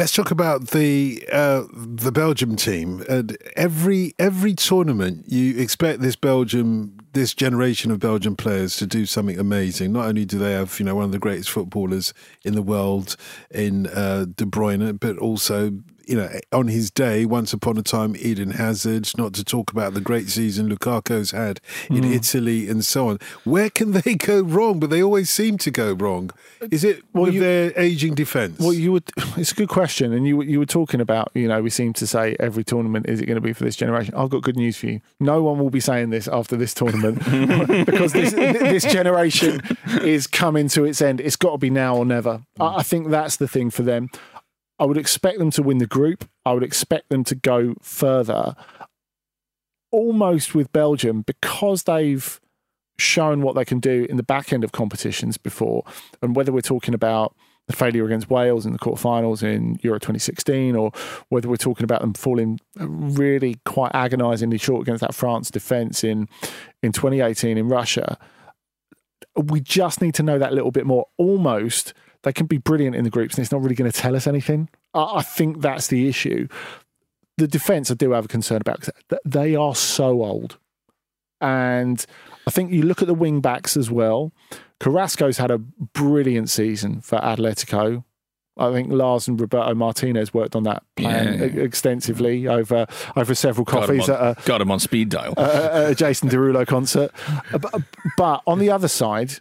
Let's talk about the uh, the Belgium team. And every every tournament, you expect this Belgium, this generation of Belgian players to do something amazing. Not only do they have, you know, one of the greatest footballers in the world in uh, De Bruyne, but also, you know, on his day, once upon a time, Eden Hazard. Not to talk about the great season Lukaku's had in Hmm. Italy and so on. Where can they go wrong? But they always seem to go wrong. Is it Well, with you- their aging defence? Well, you would. It's a good question, and you you were talking about. You know, we seem to say every tournament is it going to be for this generation? I've got good news for you. No one will be saying this after this tournament because this this generation is coming to its end. It's got to be now or never. I, I think that's the thing for them. I would expect them to win the group. I would expect them to go further. Almost with Belgium because they've shown what they can do in the back end of competitions before, and whether we're talking about the failure against Wales in the quarterfinals in Euro 2016, or whether we're talking about them falling really quite agonisingly short against that France defence in in 2018 in Russia. We just need to know that little bit more. Almost, they can be brilliant in the groups, and it's not really going to tell us anything. I, I think that's the issue. the defence I do have a concern about because they are so old, and I think you look at the wing backs as well. Carrasco's had a brilliant season for Atletico. I think Lars and Roberto Martinez worked on that plan Yeah. extensively over over several Got him, coffees on, at a, got him on speed dial. a, a Jason Derulo concert. But, but on the other side,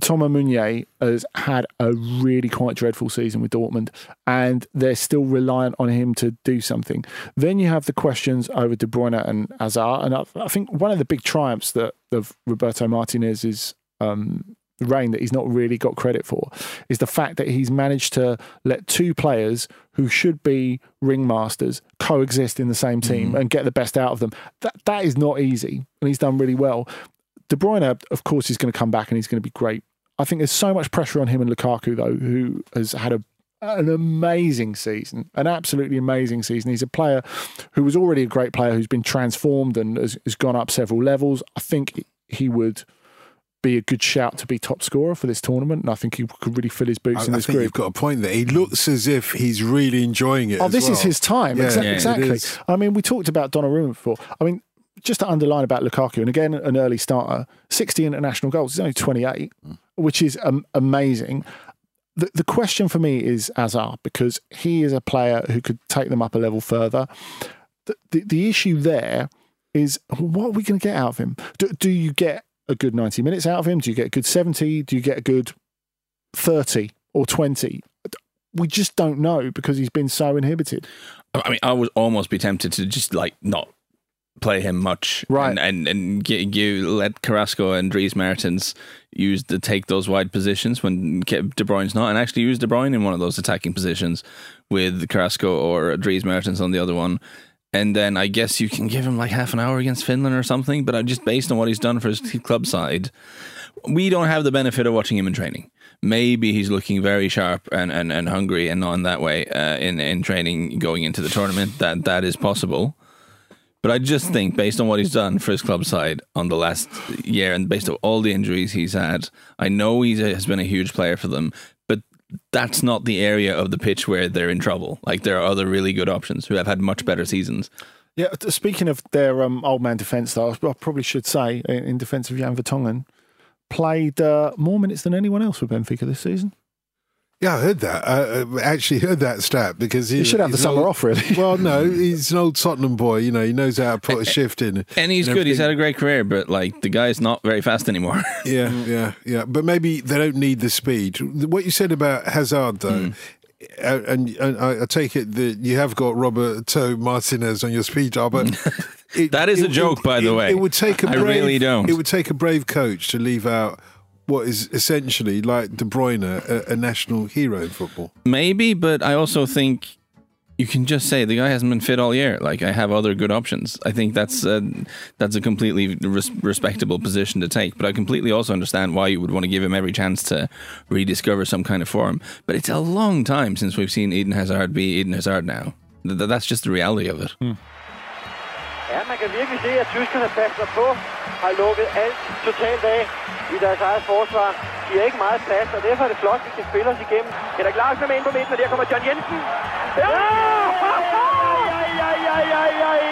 Thomas Meunier has had a really quite dreadful season with Dortmund, and they're still reliant on him to do something. Then you have the questions over De Bruyne and Hazard, and I, I think one of the big triumphs that of Roberto Martinez's um, reign that he's not really got credit for is the fact that he's managed to let two players who should be ringmasters coexist in the same team and get the best out of them. That that is not easy, and he's done really well. De Bruyne, of course, is going to come back and he's going to be great. I think there's so much pressure on him and Lukaku though, who has had a an amazing season, an absolutely amazing season. He's a player who was already a great player who's been transformed and has, has gone up several levels. I think he would be a good shout to be top scorer for this tournament, and I think he could really fill his boots I, in I this think group. you've got a point there. He looks as if he's really enjoying it. Oh, this is his time. Yeah, Exa- it exactly. I mean, we talked about Donnarumma before. I mean, just to underline about Lukaku, and again, an early starter, 60 international goals. He's only 28, which is um, amazing. The, the question for me is Hazard, because he is a player who could take them up a level further. The, the, the issue there is what are we going to get out of him? Do, do you get a good 90 minutes out of him? Do you get a good 70? Do you get a good 30 or 20? We just don't know because he's been so inhibited. I mean, I would almost be tempted to just like not play him much, Right. And and, and give, let Carrasco and Dries Mertens use to take those wide positions when De Bruyne's not, and actually use De Bruyne in one of those attacking positions with Carrasco or Dries Mertens on the other one. And then I guess you can give him like half an hour against Finland or something. But I just based on what he's done for his club side, we don't have the benefit of watching him in training. Maybe he's looking very sharp and, and, and hungry and on that way uh, in in training going into the tournament. That that is possible. But I just think, based on what he's done for his club side on the last year, and based on all the injuries he's had, I know he has been a huge player for them. But that's not the area of the pitch where they're in trouble. Like there are other really good options who have had much better seasons. Yeah, speaking of their um, old man defence, though, I probably should say in, defence of Jan Vertonghen, played uh, more minutes than anyone else for Benfica this season. Yeah, I heard that. I actually heard that stat because he, should have the summer old- off, really. Well, no, he's an old Tottenham boy. You know, he knows how to put a shift in. And he's and good. He's had a great career, but like the guy's not very fast anymore. Yeah, yeah, yeah. But maybe they don't need the speed. What you said about Hazard, though, Hmm. uh, and, and I, I take it that you have got Roberto Martinez on your speed dial, but it, That is a joke, by the it- way. It would take a brave, I really don't. It would take a brave coach to leave out what is essentially like De Bruyne, a, a national hero in football. Maybe, but I also think you can just say the guy hasn't been fit all year. Like I have other good options. I think that's a, that's a completely res- respectable position to take. But I completely also understand why you would want to give him every chance to rediscover some kind of form. But it's a long time since we've seen Eden Hazard be Eden Hazard now. Th- th- that's just the reality of it. Hmm. Ja, man kan virkelig se, at tyskerne passer på, har lukket alt totalt af i deres eget forsvar. De har ikke meget plads, og derfor er det flot, hvis de spiller os igennem. Henrik Larsen er med ind på midten, og der kommer John Jensen. Ja! Ej.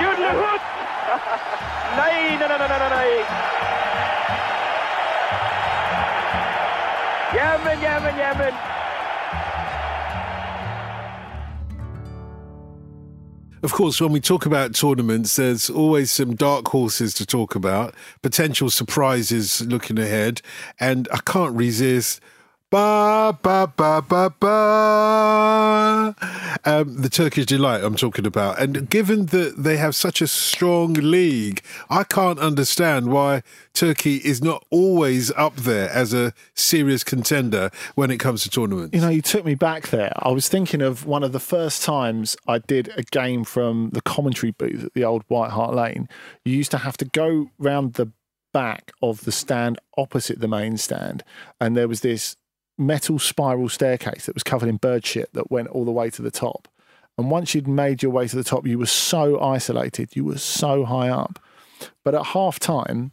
Jyttelehut! nej, nej, nej, nej, nej, nej. Jamen, jamen, jamen. Of course, when we talk about tournaments, there's always some dark horses to talk about, potential surprises looking ahead, and I can't resist. Ba ba ba ba ba. Um, the Turkish delight I'm talking about, and given that they have such a strong league, I can't understand why Turkey is not always up there as a serious contender when it comes to tournaments. You know, you took me back there. I was thinking of one of the first times I did a game from the commentary booth at the old White Hart Lane. You used to have to go round the back of the stand opposite the main stand, and there was this metal spiral staircase that was covered in bird shit that went all the way to the top. And once you'd made your way to the top, you were so isolated, you were so high up. But at half time,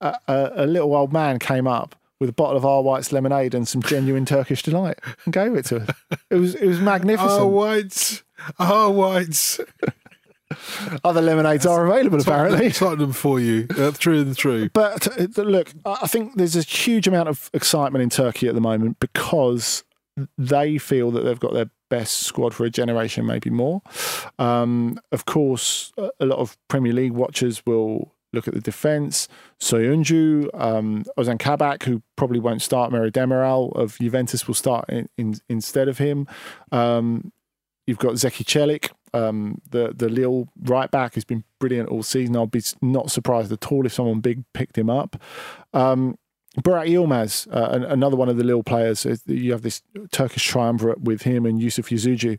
a, a, a little old man came up with a bottle of R. White's lemonade and some genuine Turkish delight and gave it to us. It was it was magnificent. Oh, White. Oh, whites. Other lemonades are available, apparently. Tottenham for you, uh, through and through. But uh, look, I think there's a huge amount of excitement in Turkey at the moment because they feel that they've got their best squad for a generation, maybe more. Um, of course, a lot of Premier League watchers will look at the defence. Soyuncu, um, Ozan Kabak, who probably won't start, Merih Demiral of Juventus will start in, in, instead of him. Um, you've got Zeki Celik, um, the the Lille right back, who's been brilliant all season. I'll be not surprised at all if someone big picked him up. Um, Burak Yilmaz, uh, another one of the Lille players. You have this Turkish triumvirate with him and Yusuf Yazıcı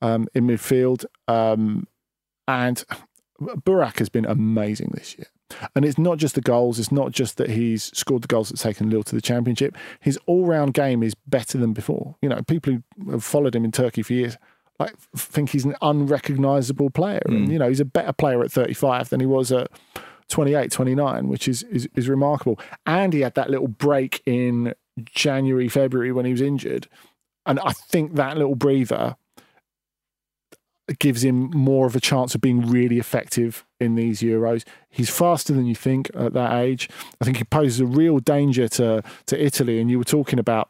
um, in midfield. Um, and Burak has been amazing this year. And it's not just the goals, it's not just that he's scored the goals that's taken Lille to the championship. His all round game is better than before. You know, people who have followed him in Turkey for years like think he's an unrecognizable player. Mm. And, you know, he's a better player at 35 than he was at 28, 29, which is, is, is remarkable. And he had that little break in January, February when he was injured. And I think that little breather gives him more of a chance of being really effective in these Euros. He's faster than you think at that age. I think he poses a real danger to to Italy. And you were talking about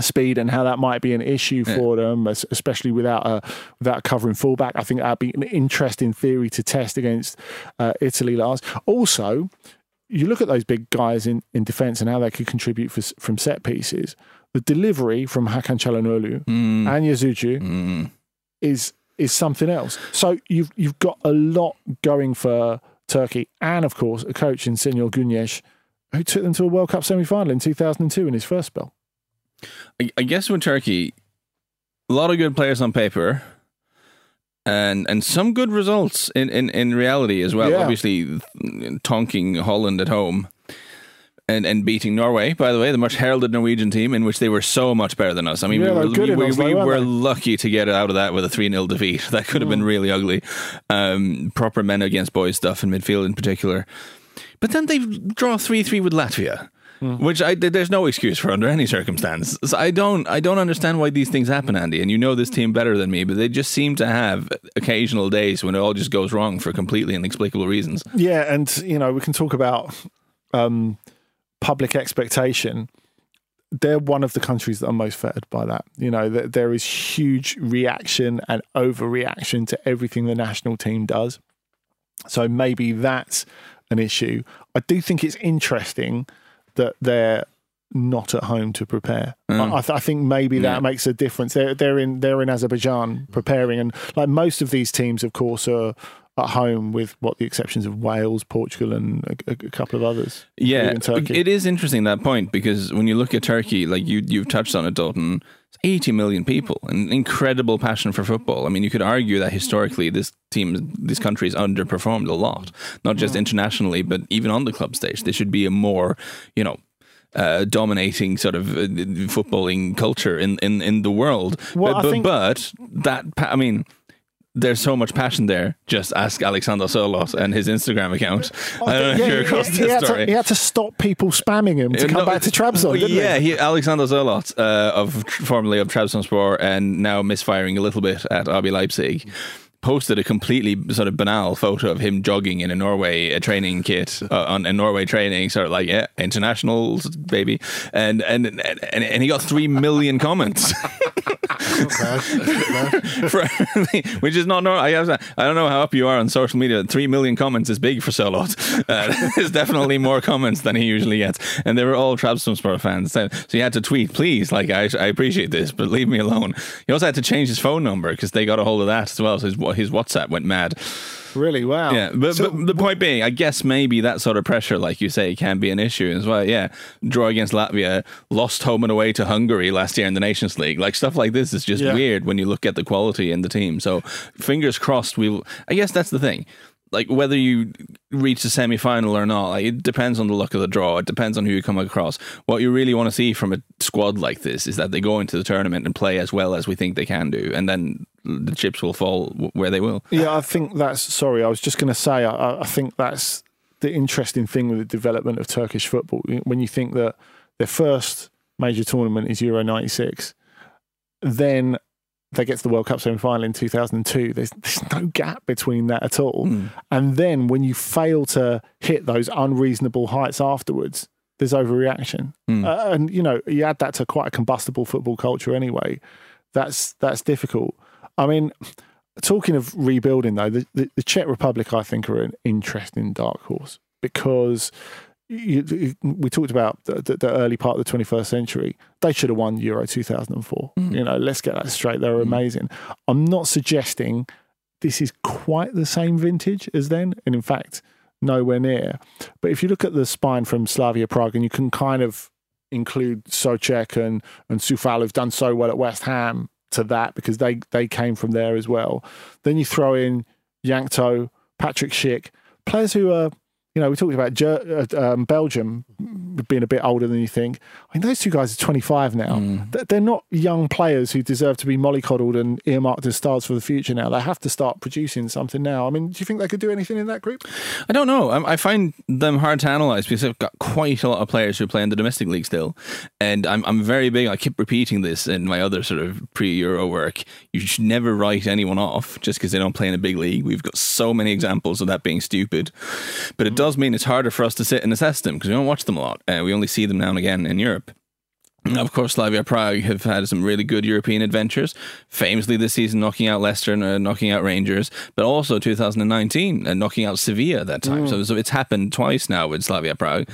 speed and how that might be an issue for yeah. them, especially without a without a covering fullback. I think that'd be an interesting theory to test against uh, Italy last. Also, you look at those big guys in, in defence and how they could contribute for, from set pieces. The delivery from Hakan Çalhanoğlu mm. and Yazıcı mm. is is something else. So you've you've got a lot going for Turkey, and of course a coach in Şenol Güneş who took them to a World Cup semi final in 2002 in his first spell. I, I guess with Turkey, a lot of good players on paper, and and some good results in, in, in reality as well. Yeah. Obviously, tonking Holland at home. And, and beating Norway, by the way, the much heralded Norwegian team, in which they were so much better than us. I mean, yeah, we were, we, we, we were lucky to get out of that with a 3 0 defeat. That could have mm. been really ugly. Um, proper men against boys stuff in midfield in particular. But then they draw 3 3 with Latvia mm. which I, there's no excuse for under any circumstance. So I don't I don't understand why these things happen, Andy. And you know this team better than me, but they just seem to have occasional days when it all just goes wrong for completely inexplicable reasons. Yeah, and you know we can talk about um, public expectation. They're one of the countries that are most fettered by that. You know, that there is huge reaction and overreaction to everything the national team does. So maybe that's an issue. I do think it's interesting that they're not at home to prepare. Mm. I, th- I, think maybe that yeah. makes a difference. They're they're in they're in Azerbaijan preparing, and like most of these teams, of course, are at home with what the exceptions of Wales, Portugal, and a, a couple of others. Yeah, it is interesting that point because when you look at Turkey, like you you've touched on it, Dotun. 80 million people, an incredible passion for football. I mean, you could argue that historically this team, this country underperformed a lot, not just internationally, but even on the club stage. There should be a more, you know, uh, dominating sort of uh, footballing culture in, in, in the world. Well, but, but, but that, I mean, there's so much passion there. Just ask Alexander Sørloth and his Instagram account. Oh, I don't know yeah, if you're across he, this he story. To, he had to stop people spamming him to uh, come no, back to Trabzon, yeah, he? he? Alexander Sørloth, uh, of formerly of Trabzonspor and now misfiring a little bit at RB Leipzig posted a completely sort of banal photo of him jogging in a Norway a training kit uh, on a Norway training, sort of like yeah, internationals, baby, and and and, and he got three million comments. for, which is not normal. I, I don't know how up you are on social media. Three million comments is big for Sørloth. Uh, there's definitely more comments than he usually gets, and they were all Trabzonspor fans. So, so he had to tweet, "Please, like I, I appreciate this, but leave me alone." He also had to change his phone number because they got a hold of that as well. So his, his WhatsApp went mad. Really? Wow. Yeah, but, so, but the point being, I guess maybe that sort of pressure, like you say, can be an issue as well. Yeah, draw against Latvia, lost home and away to Hungary last year in the Nations League. Like stuff like this is just yeah. weird when you look at the quality in the team. So fingers crossed. We'll. I guess that's the thing like whether you reach the semi final or not, like it depends on the luck of the draw. It depends on who you come across. What you really want to see from a squad like this is that they go into the tournament and play as well as we think they can do, and then the chips will fall where they will. Yeah, I think that's. Sorry, I was just going to say. I, I think that's the interesting thing with the development of Turkish football. When you think that their first major tournament is Euro '96, then they get to the World Cup semi final in 2002. There's, there's no gap between that at all. And then when you fail to hit those unreasonable heights afterwards, there's overreaction. Uh, and, you know, you add that to quite a combustible football culture anyway. That's that's difficult. I mean, talking of rebuilding though, the, the, the Czech Republic, I think, are an interesting dark horse because you, you- we talked about the, the, the early part of the 21st century. They should have won Euro 2004. Mm. You know, let's get that straight. They were mm. amazing. I'm not suggesting this is quite the same vintage as then, and in fact, nowhere near. But if you look at the spine from Slavia Prague, and you can kind of include Souček and and Coufal, who've done so well at West Ham, to that because they they came from there as well. Then you throw in Jankto, Patrick Schick, players who are. You know, we talked about Ger- uh, um, Belgium being a bit older than you think. I mean, those two guys are 25 now. Mm. Th- They're not young players who deserve to be mollycoddled and earmarked as stars for the future now. They have to start producing something now. I mean, do you think they could do anything in that group? I don't know. I, I find them hard to analyze because I've got quite a lot of players who play in the domestic league still, and I'm I'm very big. I keep repeating this in my other sort of pre-Euro work. You should never write anyone off just because they don't play in a big league. We've got so many examples of that being stupid, but it mm. does mean it's harder for us to sit and assess them because we don't watch them a lot. Uh, we only see them now and again in Europe. Of course, Slavia Prague have had some really good European adventures. Famously, this season knocking out Leicester and uh, knocking out Rangers, but also 2019 uh, knocking out Sevilla at that time. So, so it's happened twice now with Slavia Prague.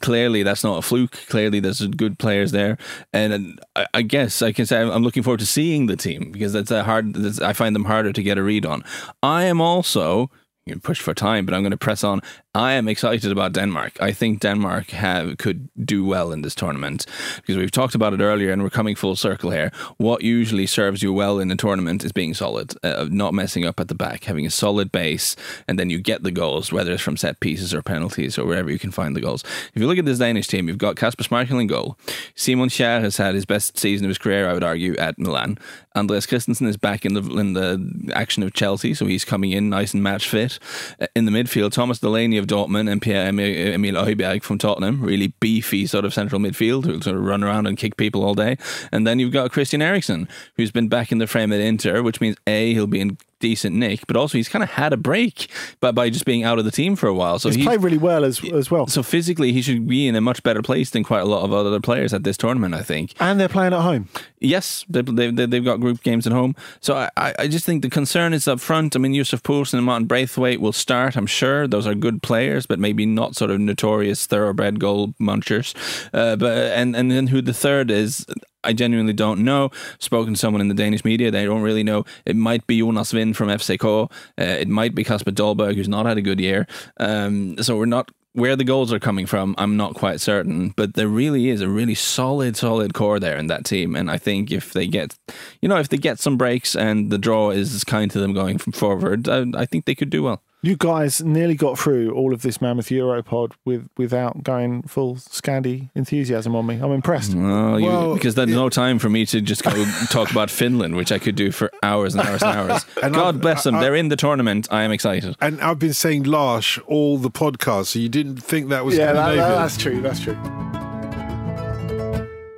Clearly, that's not a fluke. Clearly, there's good players there, and uh, I, I guess I can say I'm- I'm looking forward to seeing the team because that's a hard. That's, I find them harder to get a read on. I am also you can push for time, but I'm going to press on. I am excited about Denmark. I think Denmark have could do well in this tournament because we've talked about it earlier, and we're coming full circle here. What usually serves you well in a tournament is being solid, uh, not messing up at the back, having a solid base, and then you get the goals, whether it's from set pieces or penalties or wherever you can find the goals. If you look at this Danish team, you've got Kasper Schmeichel in goal. Simon Kjær has had his best season of his career, I would argue, at Milan. Andreas Christensen is back in the in the action of Chelsea, so he's coming in nice and match fit. Uh, In the midfield, Thomas Delaney of Dortmund and Pierre Emil Højbjerg from Tottenham, really beefy sort of central midfield who'll sort of run around and kick people all day. And then you've got Christian Eriksen, who's been back in the frame at Inter, which means A, he'll be in decent nick, but also he's kind of had a break by, by just being out of the team for a while. So He's he- played really well as as well. so physically, he should be in a much better place than quite a lot of other players at this tournament, I think. and they're playing at home. Yes, they, they, they- they've got group games at home. So I, I I just think the concern is up front. I mean, Yusuf Poulsen and Martin Braithwaite will start, I'm sure. Those are good players, but maybe not sort of notorious thoroughbred goal munchers. Uh, but and, and then who the third is, I genuinely don't know. Spoken to someone in the Danish media, they don't really know. It might be Jonas Wind from FC K. Uh, it might be Kasper Dolberg, who's not had a good year. Um, so we're not where the goals are coming from, I'm not quite certain, but there really is a really solid, solid core there in that team. And I think if they get, you know, if they get some breaks and the draw is kind to them going from forward, I, I think they could do well. You guys nearly got through all of this Mammoth Europod with without going full Scandi enthusiasm on me. I'm impressed. Well, you, Well, because there's no time for me to just go talk about Finland, which I could do for hours and hours and hours. And God I've- bless them. I- They're in the tournament. I am excited. And I've been saying Larsh all the podcast, so you didn't think that was Yeah, that, that- that's true. That's true.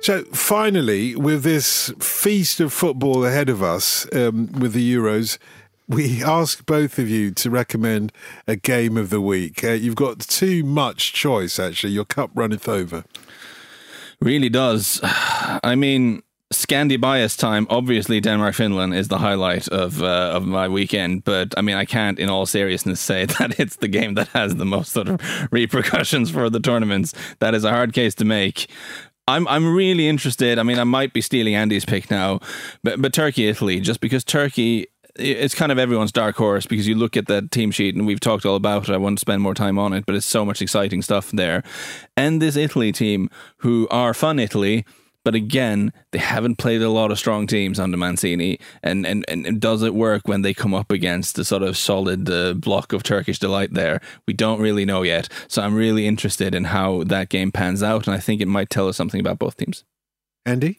So finally, with this feast of football ahead of us, um, with the Euros, we ask both of you to recommend a game of the week. Uh, you've got too much choice, actually. Your cup runneth over. Really does. I mean, Scandi bias time. Obviously, Denmark Finland is the highlight of uh, of my weekend. But I mean, I can't, in all seriousness, say that it's the game that has the most sort of repercussions for the tournaments. That is a hard case to make. I'm I'm really interested. I mean, I might be stealing Andy's pick now, but but Turkey Italy just because Turkey it's kind of everyone's dark horse because you look at that team sheet and we've talked all about it. I won't spend more time on it, but it's so much exciting stuff there. And this Italy team who are fun Italy, but again, they haven't played a lot of strong teams under Mancini. And, and, and does it work when they come up against the sort of solid uh, block of Turkish delight there? We don't really know yet. So I'm really interested in how that game pans out. And I think it might tell us something about both teams. Andy?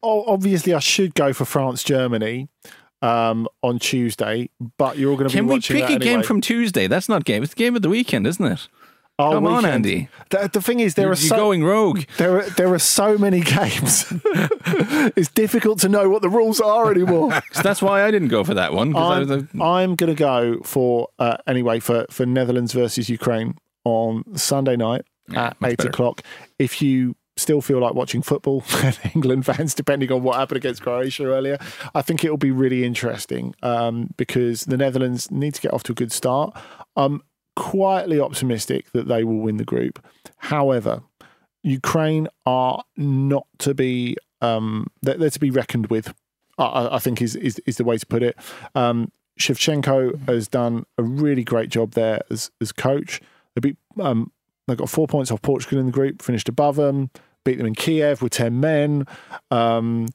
Oh, obviously, I should go for France Germany um, on Tuesday, but you're all going to be Can we pick that a game from Tuesday? That's not game. It's the game of the weekend, isn't it? Our Come on, Andy. The, the thing is, there You're, are you're so going rogue. there are there are so many games. it's difficult to know what the rules are anymore. So that's why I didn't go for that one. I was I'm, like, I'm going to go for uh, anyway for for Netherlands versus Ukraine on Sunday night Yeah, at eight better. o'clock. If you still feel like watching football, England fans, depending on what happened against Croatia earlier, I think it will be really interesting um, because the Netherlands need to get off to a good start. I'm quietly optimistic that they will win the group. However, Ukraine are not to be um, they're, they're to be reckoned with. I- I, I think is, is is the way to put it. Um, Shevchenko has done a really great job there as as coach. They beat um, they got four points off Portugal in the group, finished above them, beat them in Kiev with ten men. Um,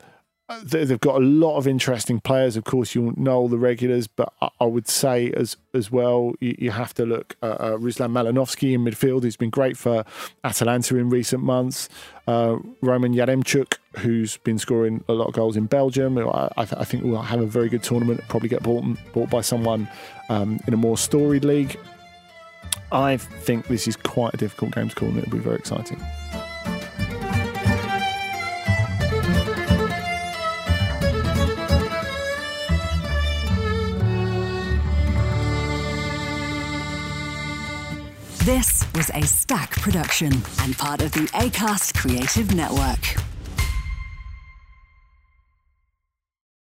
they- they've got a lot of interesting players. Of course, you'll know all the regulars, but I, I would say as as well, you, you have to look at uh, Ruslan Malinovsky in midfield, who's been great for Atalanta in recent months. Uh, Roman Yaremchuk, who's been scoring a lot of goals in Belgium. I, I, th- I think will have a very good tournament. Probably get bought bought by someone um, in a more storied league. I think this is quite a difficult game to call, and it'll be very exciting. This was a Stack production and part of the ACAST Creative Network.